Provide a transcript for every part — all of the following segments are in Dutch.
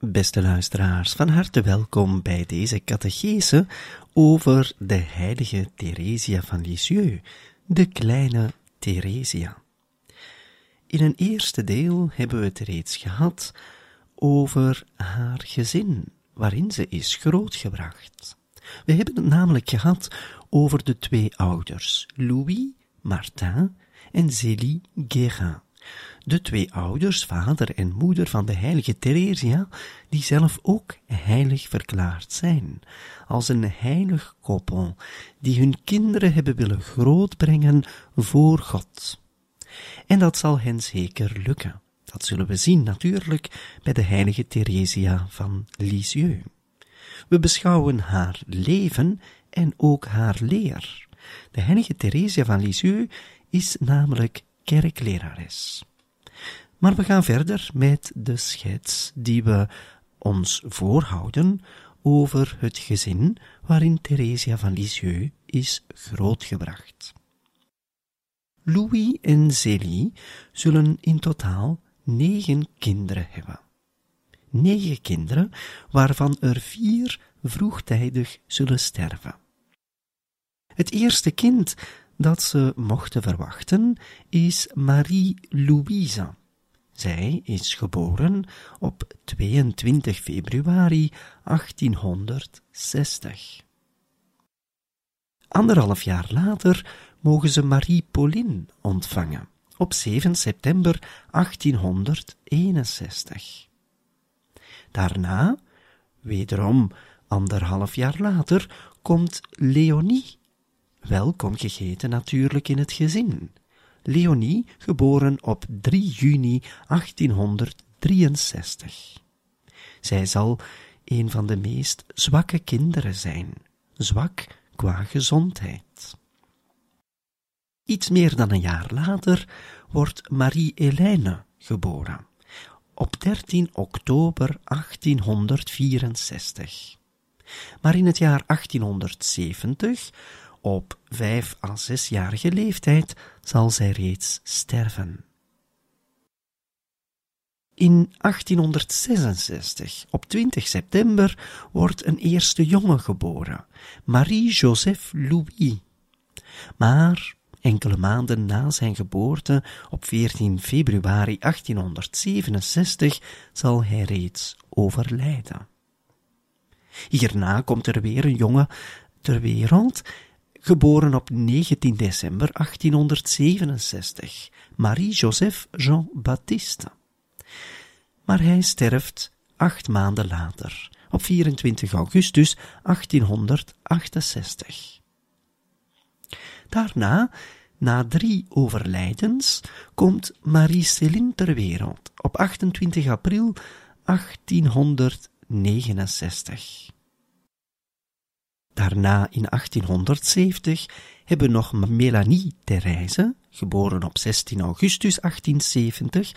Beste luisteraars, van harte welkom bij deze catechese over de heilige Theresia van Lisieux, de kleine Theresia. In een eerste deel hebben we het reeds gehad over haar gezin, waarin ze is grootgebracht. We hebben het namelijk gehad over de twee ouders, Louis Martin en Zélie Guérin de twee ouders, vader en moeder van de heilige Theresia, die zelf ook heilig verklaard zijn, als een heilig koppel, die hun kinderen hebben willen grootbrengen voor God. En dat zal hen zeker lukken. Dat zullen we zien natuurlijk bij de heilige Theresia van Lisieux. We beschouwen haar leven en ook haar leer. De heilige Theresia van Lisieux is namelijk kerklerares. Maar we gaan verder met de schets die we ons voorhouden over het gezin waarin Theresia van Lisieux is grootgebracht. Louis en Zélie zullen in totaal negen kinderen hebben. Negen kinderen, waarvan er vier vroegtijdig zullen sterven. Het eerste kind dat ze mochten verwachten is Marie-Louise, zij is geboren op 22 februari 1860. Anderhalf jaar later mogen ze Marie Pauline ontvangen op 7 september 1861. Daarna, wederom anderhalf jaar later, komt Leonie. Welkom gegeten natuurlijk in het gezin. Leonie, geboren op 3 juni 1863. Zij zal een van de meest zwakke kinderen zijn, zwak qua gezondheid. Iets meer dan een jaar later wordt Marie-Hélène geboren, op 13 oktober 1864. Maar in het jaar 1870 op vijf à zesjarige leeftijd zal zij reeds sterven. In 1866, op 20 september, wordt een eerste jongen geboren, Marie-Joseph Louis. Maar enkele maanden na zijn geboorte, op 14 februari 1867, zal hij reeds overlijden. Hierna komt er weer een jongen ter wereld geboren op 19 december 1867, Marie-Joseph Jean-Baptiste. Maar hij sterft acht maanden later, op 24 augustus 1868. Daarna, na drie overlijdens, komt Marie-Céline ter wereld op 28 april 1869. Daarna in 1870 hebben nog Melanie Therese, geboren op 16 augustus 1870,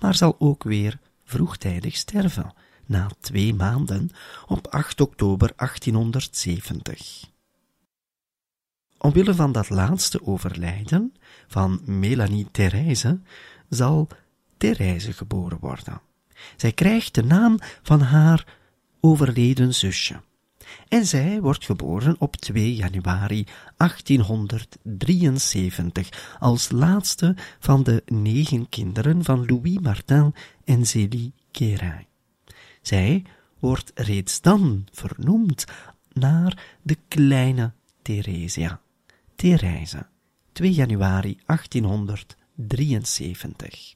maar zal ook weer vroegtijdig sterven, na twee maanden, op 8 oktober 1870. Omwille van dat laatste overlijden van Melanie Therese zal Therese geboren worden. Zij krijgt de naam van haar overleden zusje en zij wordt geboren op 2 januari 1873 als laatste van de negen kinderen van Louis Martin en Zélie Guérin. Zij wordt reeds dan vernoemd naar de kleine Theresia, Therese, 2 januari 1873.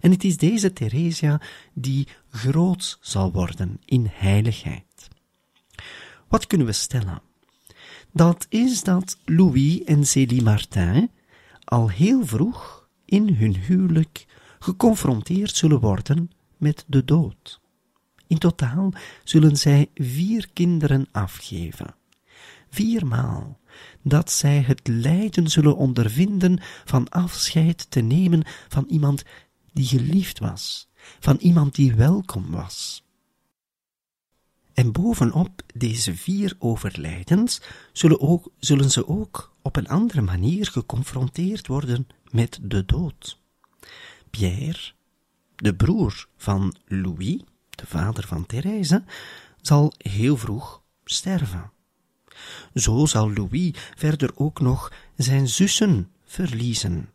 En het is deze Theresia die groot zal worden in heiligheid. Wat kunnen we stellen? Dat is dat Louis en Célie Martin al heel vroeg in hun huwelijk geconfronteerd zullen worden met de dood. In totaal zullen zij vier kinderen afgeven. Viermaal dat zij het lijden zullen ondervinden van afscheid te nemen van iemand die geliefd was, van iemand die welkom was. En bovenop deze vier overlijdens zullen, ook, zullen ze ook op een andere manier geconfronteerd worden met de dood. Pierre, de broer van Louis, de vader van Therese, zal heel vroeg sterven. Zo zal Louis verder ook nog zijn zussen verliezen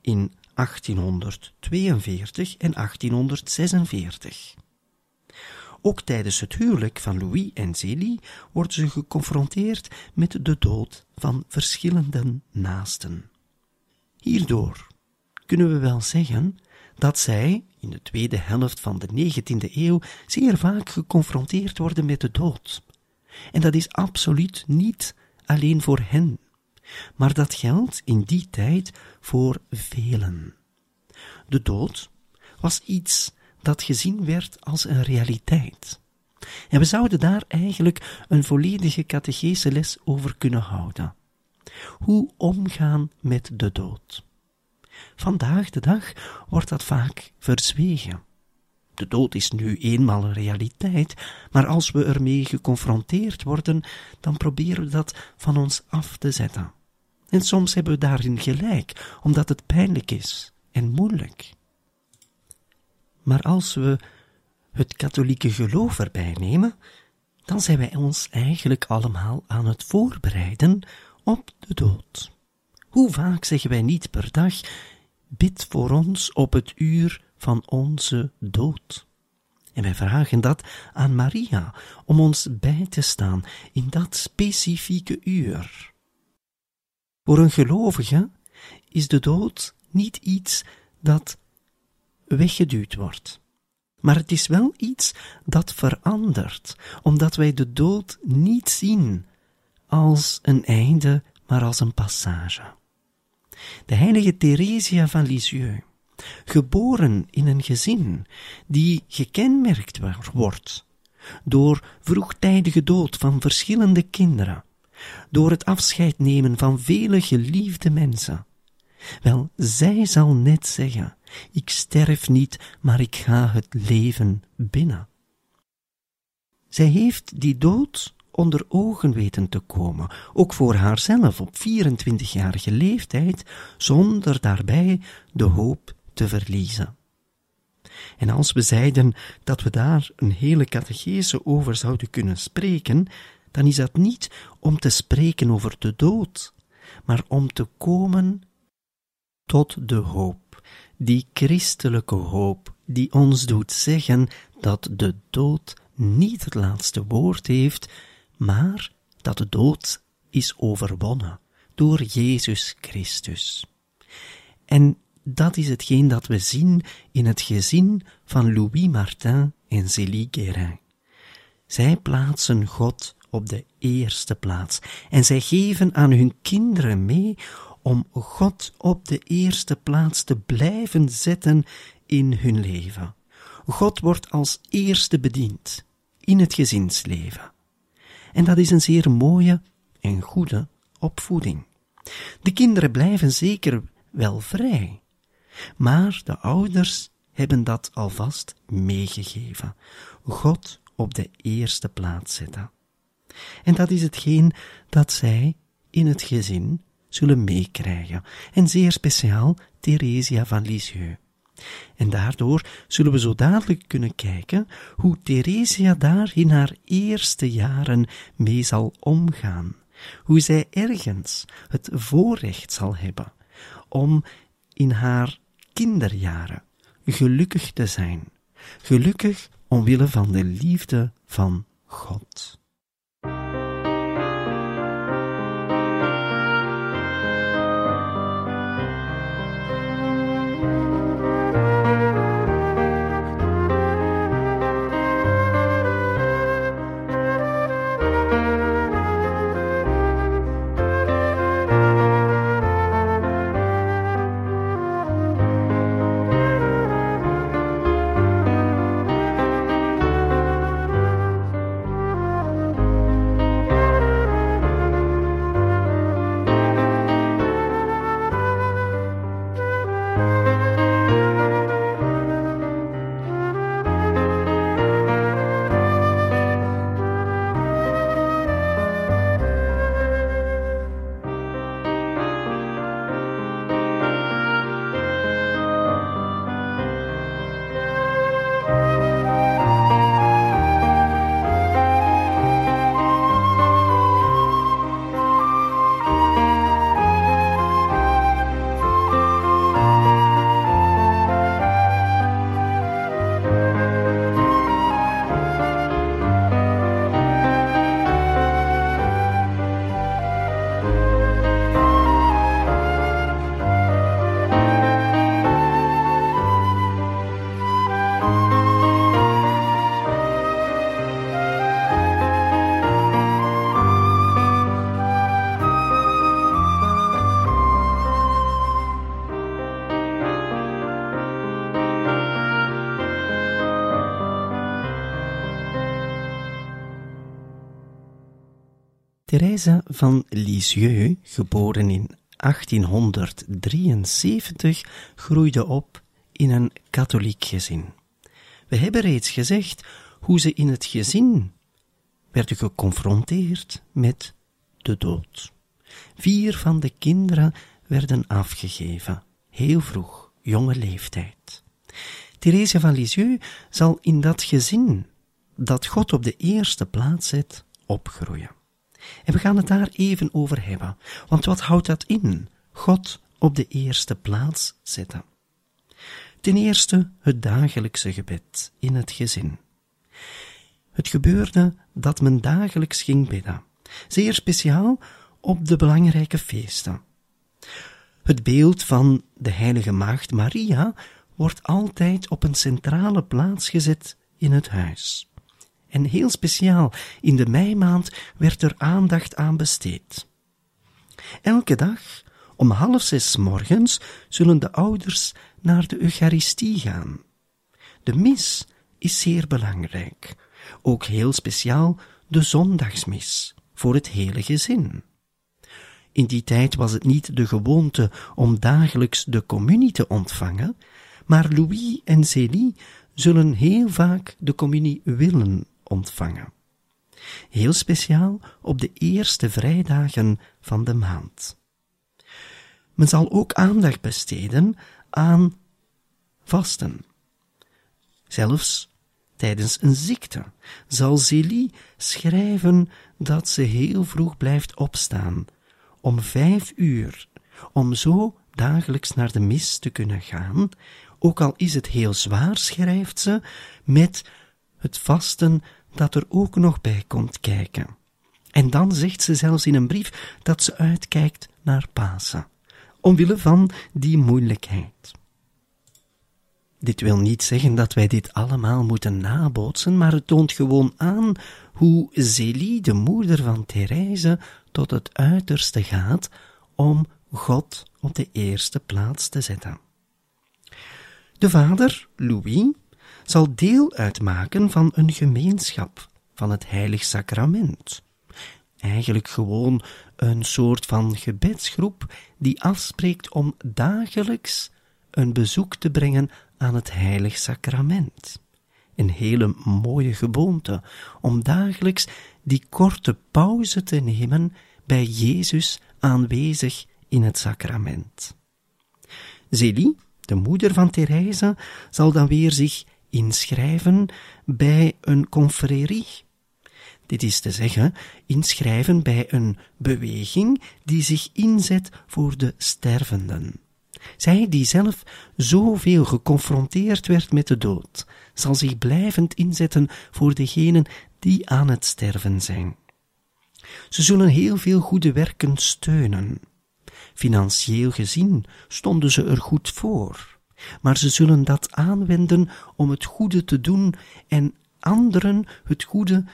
in 1842 en 1846. Ook tijdens het huwelijk van Louis en Zélie worden ze geconfronteerd met de dood van verschillende naasten. Hierdoor kunnen we wel zeggen dat zij in de tweede helft van de 19e eeuw zeer vaak geconfronteerd worden met de dood. En dat is absoluut niet alleen voor hen, maar dat geldt in die tijd voor velen. De dood was iets dat gezien werd als een realiteit. En we zouden daar eigenlijk een volledige catechese les over kunnen houden. Hoe omgaan met de dood. Vandaag de dag wordt dat vaak verzwegen. De dood is nu eenmaal een realiteit, maar als we ermee geconfronteerd worden, dan proberen we dat van ons af te zetten. En soms hebben we daarin gelijk, omdat het pijnlijk is en moeilijk. Maar als we het katholieke geloof erbij nemen, dan zijn wij ons eigenlijk allemaal aan het voorbereiden op de dood. Hoe vaak zeggen wij niet per dag, bid voor ons op het uur van onze dood. En wij vragen dat aan Maria om ons bij te staan in dat specifieke uur. Voor een gelovige is de dood niet iets dat weggeduwd wordt. Maar het is wel iets dat verandert, omdat wij de dood niet zien als een einde, maar als een passage. De heilige Theresia van Lisieux, geboren in een gezin die gekenmerkt wordt door vroegtijdige dood van verschillende kinderen, door het afscheid nemen van vele geliefde mensen. Wel, zij zal net zeggen, ik sterf niet, maar ik ga het leven binnen. Zij heeft die dood onder ogen weten te komen, ook voor haarzelf op 24-jarige leeftijd, zonder daarbij de hoop te verliezen. En als we zeiden dat we daar een hele catechese over zouden kunnen spreken, dan is dat niet om te spreken over de dood, maar om te komen tot de hoop, die christelijke hoop, die ons doet zeggen dat de dood niet het laatste woord heeft, maar dat de dood is overwonnen door Jezus Christus. En dat is hetgeen dat we zien in het gezin van Louis Martin en Zélie Guérin. Zij plaatsen God op de eerste plaats en zij geven aan hun kinderen mee om God op de eerste plaats te blijven zetten in hun leven. God wordt als eerste bediend in het gezinsleven. En dat is een zeer mooie en goede opvoeding. De kinderen blijven zeker wel vrij, maar de ouders hebben dat alvast meegegeven. God op de eerste plaats zetten. En dat is hetgeen dat zij in het gezin zullen meekrijgen, en zeer speciaal Theresia van Lisieux. En daardoor zullen we zo dadelijk kunnen kijken hoe Theresia daar in haar eerste jaren mee zal omgaan, hoe zij ergens het voorrecht zal hebben om in haar kinderjaren gelukkig te zijn, Gelukkig omwille van de liefde van God. Therese van Lisieux, geboren in 1873, groeide op in een katholiek gezin. We hebben reeds gezegd hoe ze in het gezin werden geconfronteerd met de dood. Vier van de kinderen werden afgegeven, heel vroeg, jonge leeftijd. Therese van Lisieux zal in dat gezin dat God op de eerste plaats zet, opgroeien. En we gaan het daar even over hebben. Want wat houdt dat in? God op de eerste plaats zetten. Ten eerste het dagelijkse gebed in het gezin. Het gebeurde dat men dagelijks ging bidden, zeer speciaal op de belangrijke feesten. Het beeld van de heilige maagd Maria wordt altijd op een centrale plaats gezet in het huis. En heel speciaal, in de meimaand werd er aandacht aan besteed. Elke dag, om half zes morgens, zullen de ouders naar de Eucharistie gaan. De mis is zeer belangrijk. Ook heel speciaal de zondagsmis, voor het hele gezin. In die tijd was het niet de gewoonte om dagelijks de communie te ontvangen, maar Louis en Célie zullen heel vaak de communie willen ontvangen. Heel speciaal op de eerste vrijdagen van de maand. Men zal ook aandacht besteden aan vasten. Zelfs tijdens een ziekte zal Zélie schrijven dat ze heel vroeg blijft opstaan, om vijf uur, om zo dagelijks naar de mis te kunnen gaan, ook al is het heel zwaar, schrijft ze, met het vasten dat er ook nog bij komt kijken. En dan zegt ze zelfs in een brief dat ze uitkijkt naar Pasen, omwille van die moeilijkheid. Dit wil niet zeggen dat wij dit allemaal moeten nabootsen, maar het toont gewoon aan hoe Zélie, de moeder van Therese, tot het uiterste gaat om God op de eerste plaats te zetten. De vader, Louis, zal deel uitmaken van een gemeenschap, van het heilig sacrament. Eigenlijk gewoon een soort van gebedsgroep die afspreekt om dagelijks een bezoek te brengen aan het heilig sacrament. Een hele mooie gewoonte om dagelijks die korte pauze te nemen bij Jezus aanwezig in het sacrament. Zélie, de moeder van Therese, zal dan weer zich inschrijven bij een confrérie. Dit is te zeggen, inschrijven bij een beweging die zich inzet voor de stervenden. Zij die zelf zoveel geconfronteerd werd met de dood, zal zich blijvend inzetten voor degenen die aan het sterven zijn. Ze zullen heel veel goede werken steunen. Financieel gezien stonden ze er goed voor, maar ze zullen dat aanwenden om het goede te doen en anderen het goede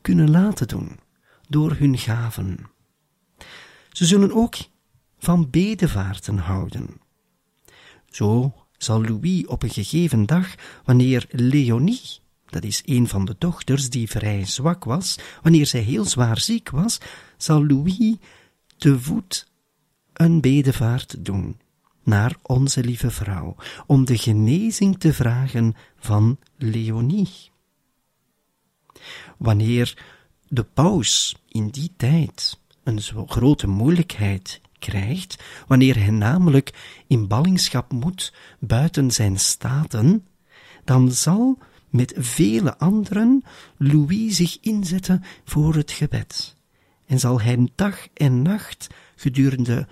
kunnen laten doen door hun gaven. Ze zullen ook van bedevaarten houden. Zo zal Louis op een gegeven dag, wanneer Leonie, dat is een van de dochters die vrij zwak was, wanneer zij heel zwaar ziek was, zal Louis te voet een bedevaart doen naar onze lieve vrouw, om de genezing te vragen van Leonie. Wanneer de paus in die tijd een zo grote moeilijkheid krijgt, wanneer hij namelijk in ballingschap moet buiten zijn staten, dan zal met vele anderen Louis zich inzetten voor het gebed. En zal hij dag en nacht gedurende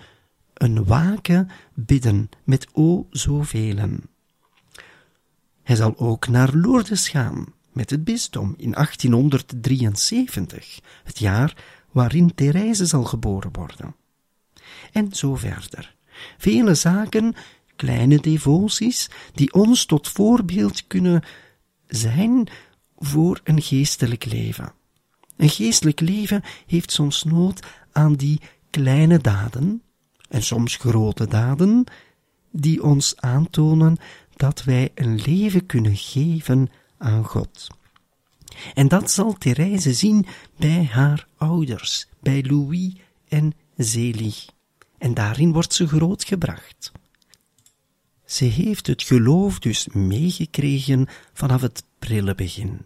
een waken bidden met o zoveel. Hij zal ook naar Lourdes gaan met het bisdom in 1873, het jaar waarin Therese zal geboren worden. En zo verder. Vele zaken, kleine devoties, die ons tot voorbeeld kunnen zijn voor een geestelijk leven. Een geestelijk leven heeft soms nood aan die kleine daden, en soms grote daden, die ons aantonen dat wij een leven kunnen geven aan God. En dat zal Therese zien bij haar ouders, bij Louis en Zélie. En daarin wordt ze grootgebracht. Ze heeft het geloof dus meegekregen vanaf het prille begin.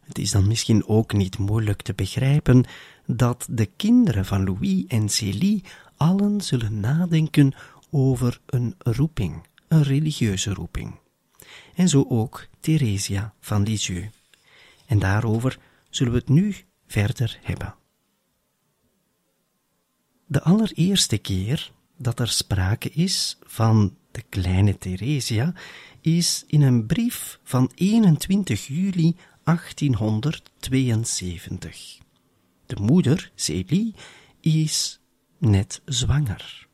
Het is dan misschien ook niet moeilijk te begrijpen dat de kinderen van Louis en Célie allen zullen nadenken over een roeping, een religieuze roeping. En zo ook Theresia van Lisieux. En daarover zullen we het nu verder hebben. De allereerste keer dat er sprake is van de kleine Theresia is in een brief van 21 juli 1872. De moeder, Célie, is net zwanger.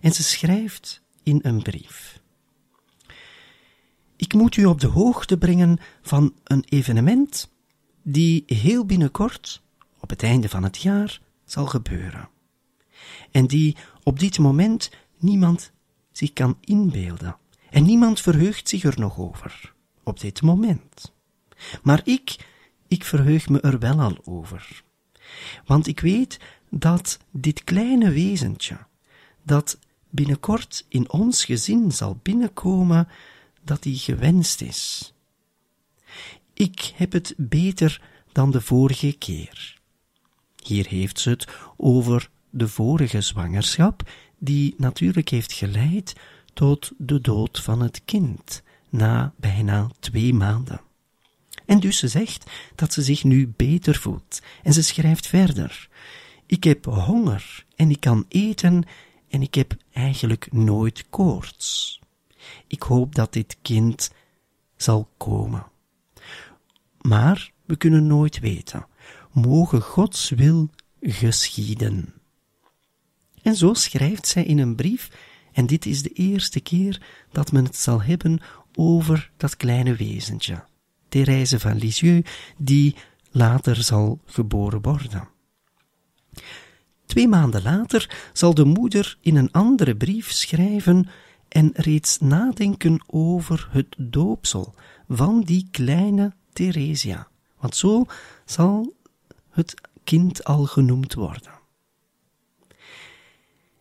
En ze schrijft in een brief. Ik moet u op de hoogte brengen van een evenement die heel binnenkort, op het einde van het jaar, zal gebeuren. En die op dit moment niemand zich kan inbeelden. En niemand verheugt zich er nog over, op dit moment. Maar ik, ik verheug me er wel al over. Want ik weet dat dit kleine wezentje, dat binnenkort in ons gezin zal binnenkomen, dat die gewenst is. Ik heb het beter dan de vorige keer. Hier heeft ze het over de vorige zwangerschap, die natuurlijk heeft geleid tot de dood van het kind na bijna twee maanden. En dus ze zegt dat ze zich nu beter voelt. En ze schrijft verder: Ik heb honger en ik kan eten en ik heb eigenlijk nooit koorts. Ik hoop dat dit kind zal komen. Maar we kunnen nooit weten. Mogen Gods wil geschieden. En zo schrijft zij in een brief, en dit is de eerste keer dat men het zal hebben over dat kleine wezentje, Therese van Lisieux, die later zal geboren worden. Twee maanden later zal de moeder in een andere brief schrijven en reeds nadenken over het doopsel van die kleine Theresia, want zo zal het kind al genoemd worden.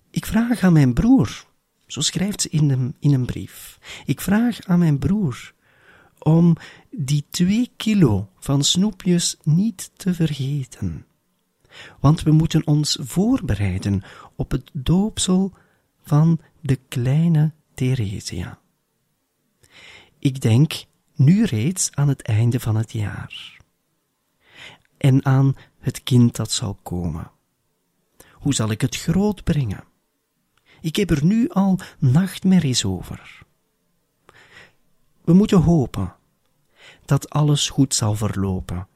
Ik vraag aan mijn broer, zo schrijft ze in een, in een brief, ik vraag aan mijn broer om die twee kilo van snoepjes niet te vergeten. Want we moeten ons voorbereiden op het doopsel van de kleine Theresia. Ik denk nu reeds aan het einde van het jaar en aan het kind dat zal komen. Hoe zal ik het groot brengen? Ik heb er nu al nachtmerries over. We moeten hopen dat alles goed zal verlopen.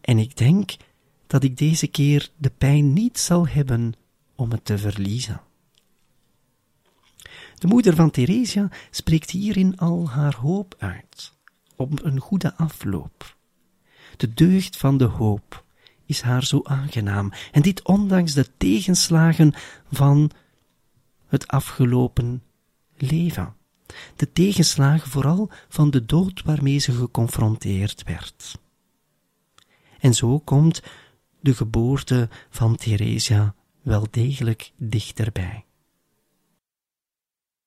En ik denk dat ik deze keer de pijn niet zal hebben om het te verliezen. De moeder van Theresia spreekt hierin al haar hoop uit op een goede afloop. De deugd van de hoop is haar zo aangenaam, en dit ondanks de tegenslagen van het afgelopen leven. De tegenslagen vooral van de dood waarmee ze geconfronteerd werd. En zo komt de geboorte van Theresia wel degelijk dichterbij.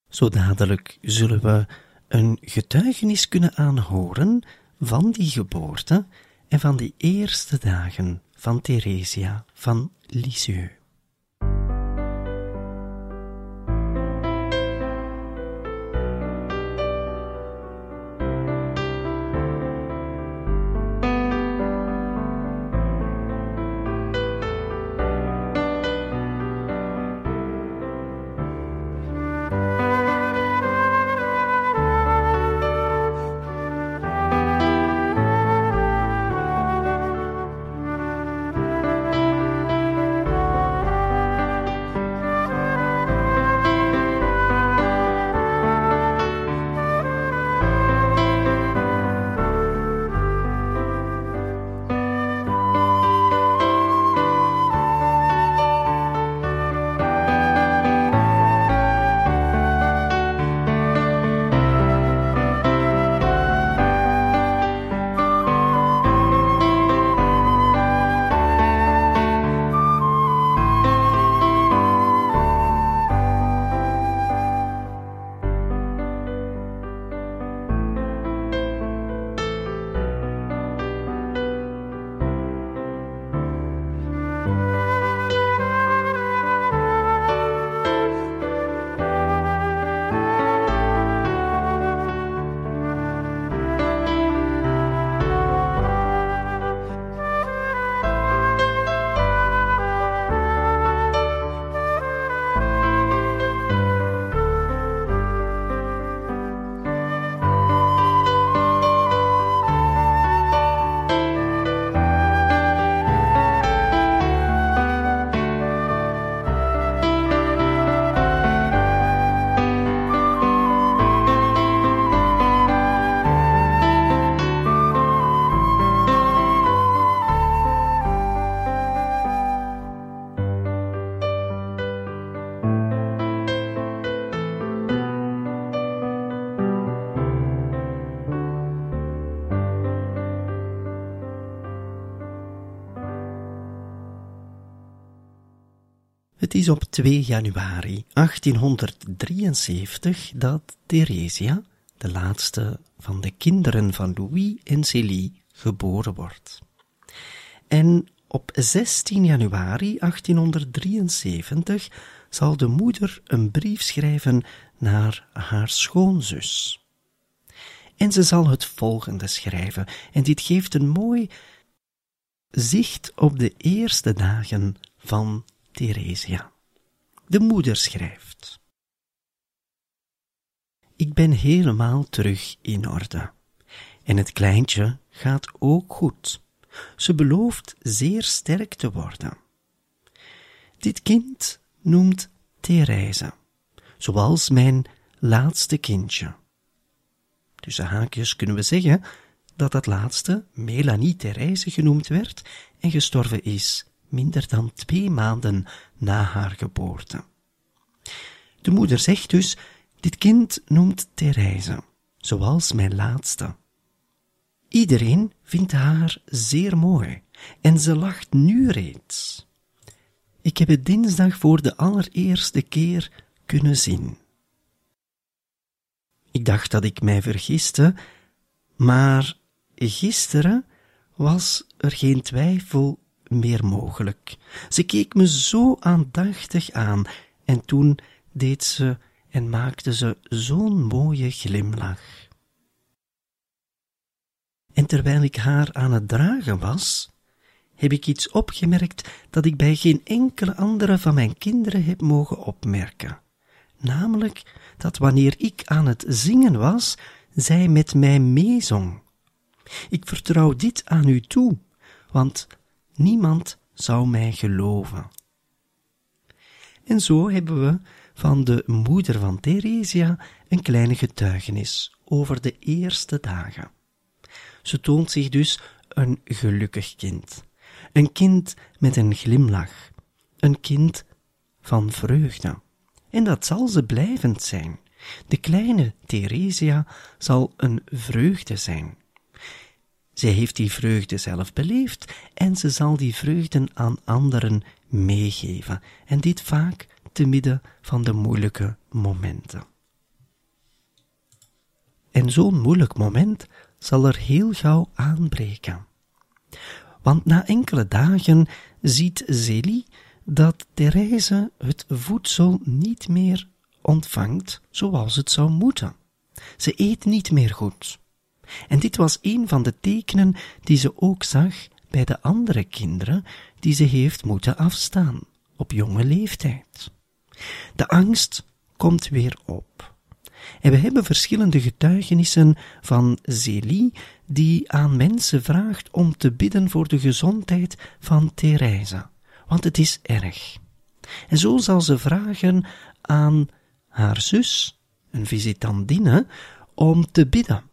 Zo dadelijk zullen we een getuigenis kunnen aanhoren van die geboorte en van die eerste dagen van Theresia van Lisieux. Is op 2 januari 1873 dat Theresia, de laatste van de kinderen van Louis en Célie, geboren wordt. En op 16 januari 1873 zal de moeder een brief schrijven naar haar schoonzus. En ze zal het volgende schrijven, en dit geeft een mooi zicht op de eerste dagen van Theresia. De moeder schrijft. Ik ben helemaal terug in orde. En het kleintje gaat ook goed. Ze belooft zeer sterk te worden. Dit kind noemt Therese, zoals mijn laatste kindje. Tussen haakjes kunnen we zeggen dat dat laatste Melanie Therese genoemd werd en gestorven is minder dan twee maanden na haar geboorte. De moeder zegt dus, dit kind noemt Therese, zoals mijn laatste. Iedereen vindt haar zeer mooi en ze lacht nu reeds. Ik heb het dinsdag voor de allereerste keer kunnen zien. Ik dacht dat ik mij vergiste, maar gisteren was er geen twijfel meer mogelijk. Ze keek me zo aandachtig aan en toen deed ze en maakte ze zo'n mooie glimlach. En terwijl ik haar aan het dragen was, heb ik iets opgemerkt dat ik bij geen enkele andere van mijn kinderen heb mogen opmerken. namelijk dat wanneer ik aan het zingen was, zij met mij meezong. Ik vertrouw dit aan u toe, want niemand zou mij geloven. En zo hebben we van de moeder van Theresia een kleine getuigenis over de eerste dagen. Ze toont zich dus een gelukkig kind, een kind met een glimlach, een kind van vreugde. En dat zal ze blijvend zijn. De kleine Theresia zal een vreugde zijn. Zij heeft die vreugde zelf beleefd en ze zal die vreugden aan anderen meegeven, en dit vaak te midden van de moeilijke momenten. En zo'n moeilijk moment zal er heel gauw aanbreken. Want na enkele dagen ziet Zélie dat Therese het voedsel niet meer ontvangt zoals het zou moeten. Ze eet niet meer goed. En dit was een van de tekenen die ze ook zag bij de andere kinderen die ze heeft moeten afstaan op jonge leeftijd. De angst komt weer op. En we hebben verschillende getuigenissen van Zélie die aan mensen vraagt om te bidden voor de gezondheid van Therese, want het is erg. En zo zal ze vragen aan haar zus, een visitandine, om te bidden.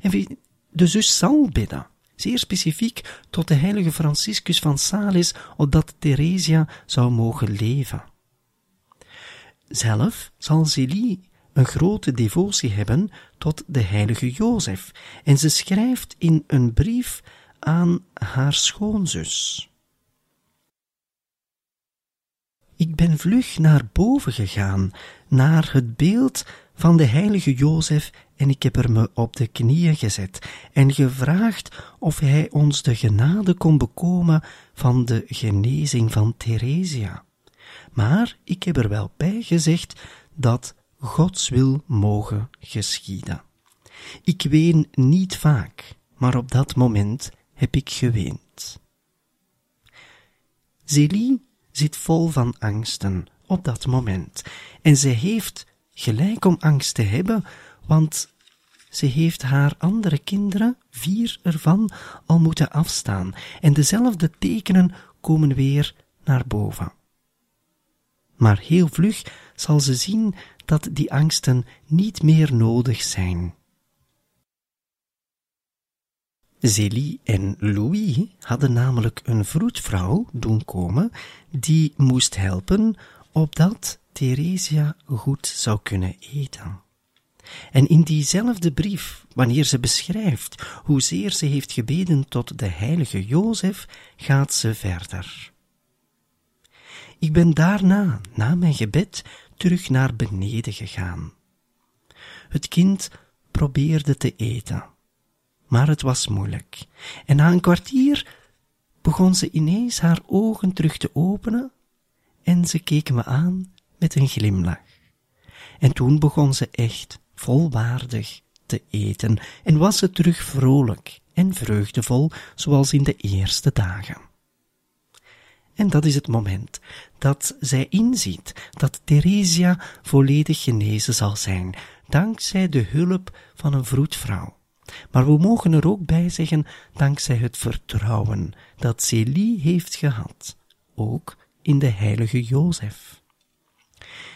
En de zus zal bidden, zeer specifiek tot de heilige Franciscus van Sales, opdat Theresia zou mogen leven. Zelf zal Zélie een grote devotie hebben tot de heilige Jozef, en ze schrijft in een brief aan haar schoonzus. Ik ben vlug naar boven gegaan, naar het beeld van de heilige Jozef, en ik heb er me op de knieën gezet en gevraagd of hij ons de genade kon bekomen van de genezing van Theresia. Maar ik heb er wel bij gezegd dat Gods wil mogen geschieden. Ik ween niet vaak, maar op dat moment heb ik geweend. Zélie zit vol van angsten op dat moment en ze heeft gelijk om angst te hebben, want ze heeft haar andere kinderen, vier ervan, al moeten afstaan en dezelfde tekenen komen weer naar boven. Maar heel vlug zal ze zien dat die angsten niet meer nodig zijn. Zélie en Louis hadden namelijk een vroedvrouw doen komen die moest helpen opdat Theresia goed zou kunnen eten. En in diezelfde brief, wanneer ze beschrijft hoezeer ze heeft gebeden tot de heilige Jozef, gaat ze verder. Ik ben daarna, na mijn gebed, terug naar beneden gegaan. Het kind probeerde te eten, maar het was moeilijk. En na een kwartier begon ze ineens haar ogen terug te openen en ze keek me aan met een glimlach. En toen begon ze echt volwaardig te eten en was ze terug vrolijk en vreugdevol zoals in de eerste dagen. En dat is het moment dat zij inziet dat Theresia volledig genezen zal zijn, dankzij de hulp van een vroedvrouw. Maar we mogen er ook bij zeggen, dankzij het vertrouwen dat Celie heeft gehad, ook in de heilige Jozef.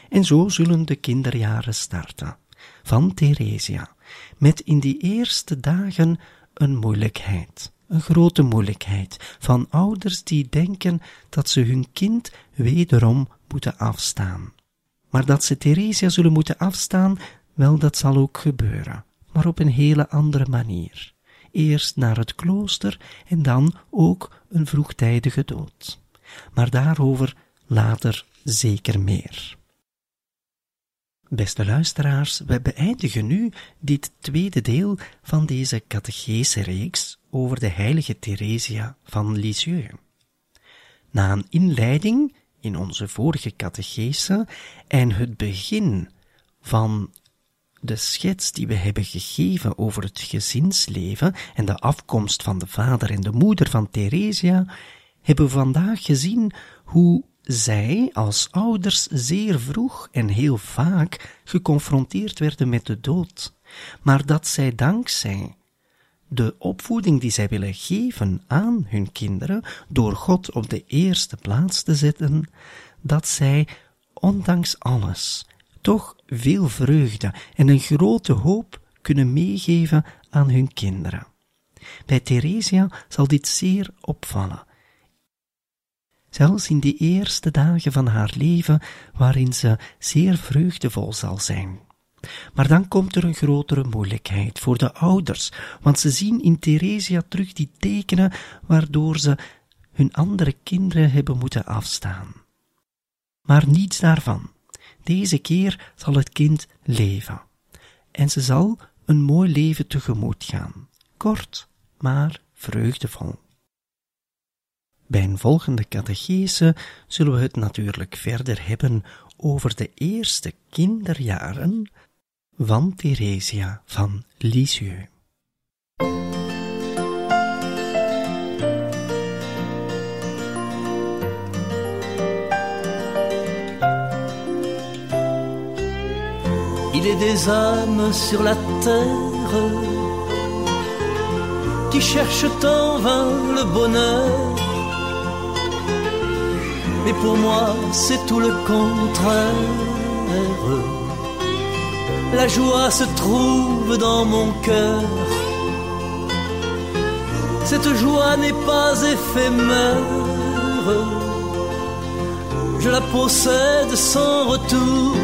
En zo zullen de kinderjaren starten van Theresia, met in die eerste dagen een moeilijkheid een grote moeilijkheid van ouders die denken dat ze hun kind wederom moeten afstaan. Maar dat ze Theresia zullen moeten afstaan, wel dat zal ook gebeuren, maar op een hele andere manier. Eerst naar het klooster en dan ook een vroegtijdige dood. Maar daarover later zeker meer. Beste luisteraars, we beëindigen nu dit tweede deel van deze catechese reeks over de heilige Theresia van Lisieux. Na een inleiding in onze vorige catechese en het begin van de schets die we hebben gegeven over het gezinsleven en de afkomst van de vader en de moeder van Theresia, hebben we vandaag gezien hoe zij als ouders zeer vroeg en heel vaak geconfronteerd werden met de dood, maar dat zij dankzij de opvoeding die zij willen geven aan hun kinderen, door God op de eerste plaats te zetten, dat zij, ondanks alles, toch veel vreugde en een grote hoop kunnen meegeven aan hun kinderen. Bij Theresia zal dit zeer opvallen. Zelfs in de eerste dagen van haar leven, waarin ze zeer vreugdevol zal zijn. Maar dan komt er een grotere moeilijkheid voor de ouders, want ze zien in Theresia terug die tekenen waardoor ze hun andere kinderen hebben moeten afstaan. Maar niets daarvan. Deze keer zal het kind leven. En ze zal een mooi leven tegemoet gaan. Kort, maar vreugdevol. Bij een volgende catechese zullen we het natuurlijk verder hebben over de eerste kinderjaren van Theresia van Lisieux. Il est des âmes sur la terre qui cherchent en vain le bonheur. Mais pour moi, c'est tout le contraire. La joie se trouve dans mon cœur. Cette joie n'est pas éphémère. Je la possède sans retour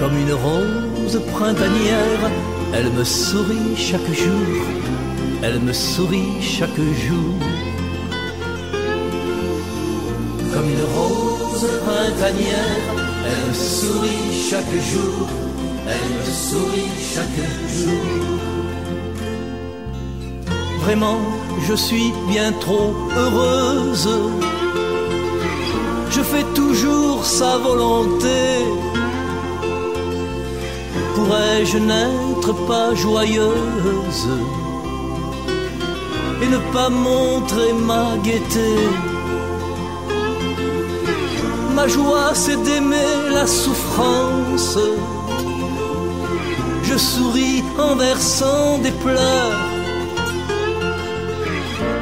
comme une rose printanière, elle me sourit chaque jour, elle me sourit chaque jour. Rose printanière, elle me sourit chaque jour, elle me sourit chaque jour. Vraiment, je suis bien trop heureuse. Je fais toujours sa volonté pourrais-je n'être pas joyeuse et ne pas montrer ma gaieté? Ma joie c'est d'aimer la souffrance. Je souris en versant des pleurs.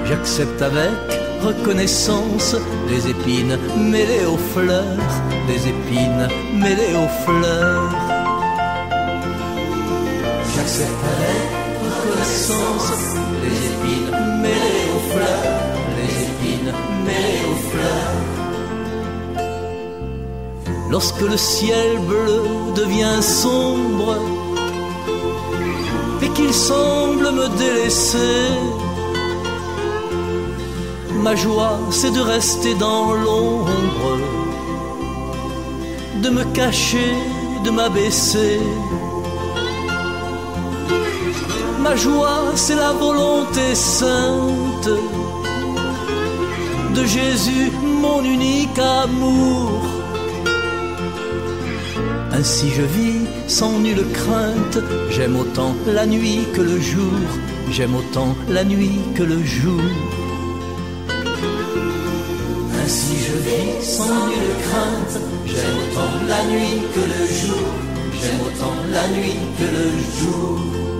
J'accepte avec reconnaissance les épines mêlées aux fleurs, des épines mêlées aux fleurs. J'accepte avec reconnaissance les épines mêlées aux fleurs, les épines mêlées aux fleurs. Lorsque le ciel bleu devient sombre et qu'il semble me délaisser, ma joie c'est de rester dans l'ombre, de me cacher, de m'abaisser Ma joie, c'est la volonté sainte de Jésus, mon unique amour. Ainsi je vis sans nulle crainte, j'aime autant la nuit que le jour, j'aime autant la nuit que le jour. Ainsi je vis sans nulle crainte, j'aime autant la nuit que le jour, j'aime autant la nuit que le jour.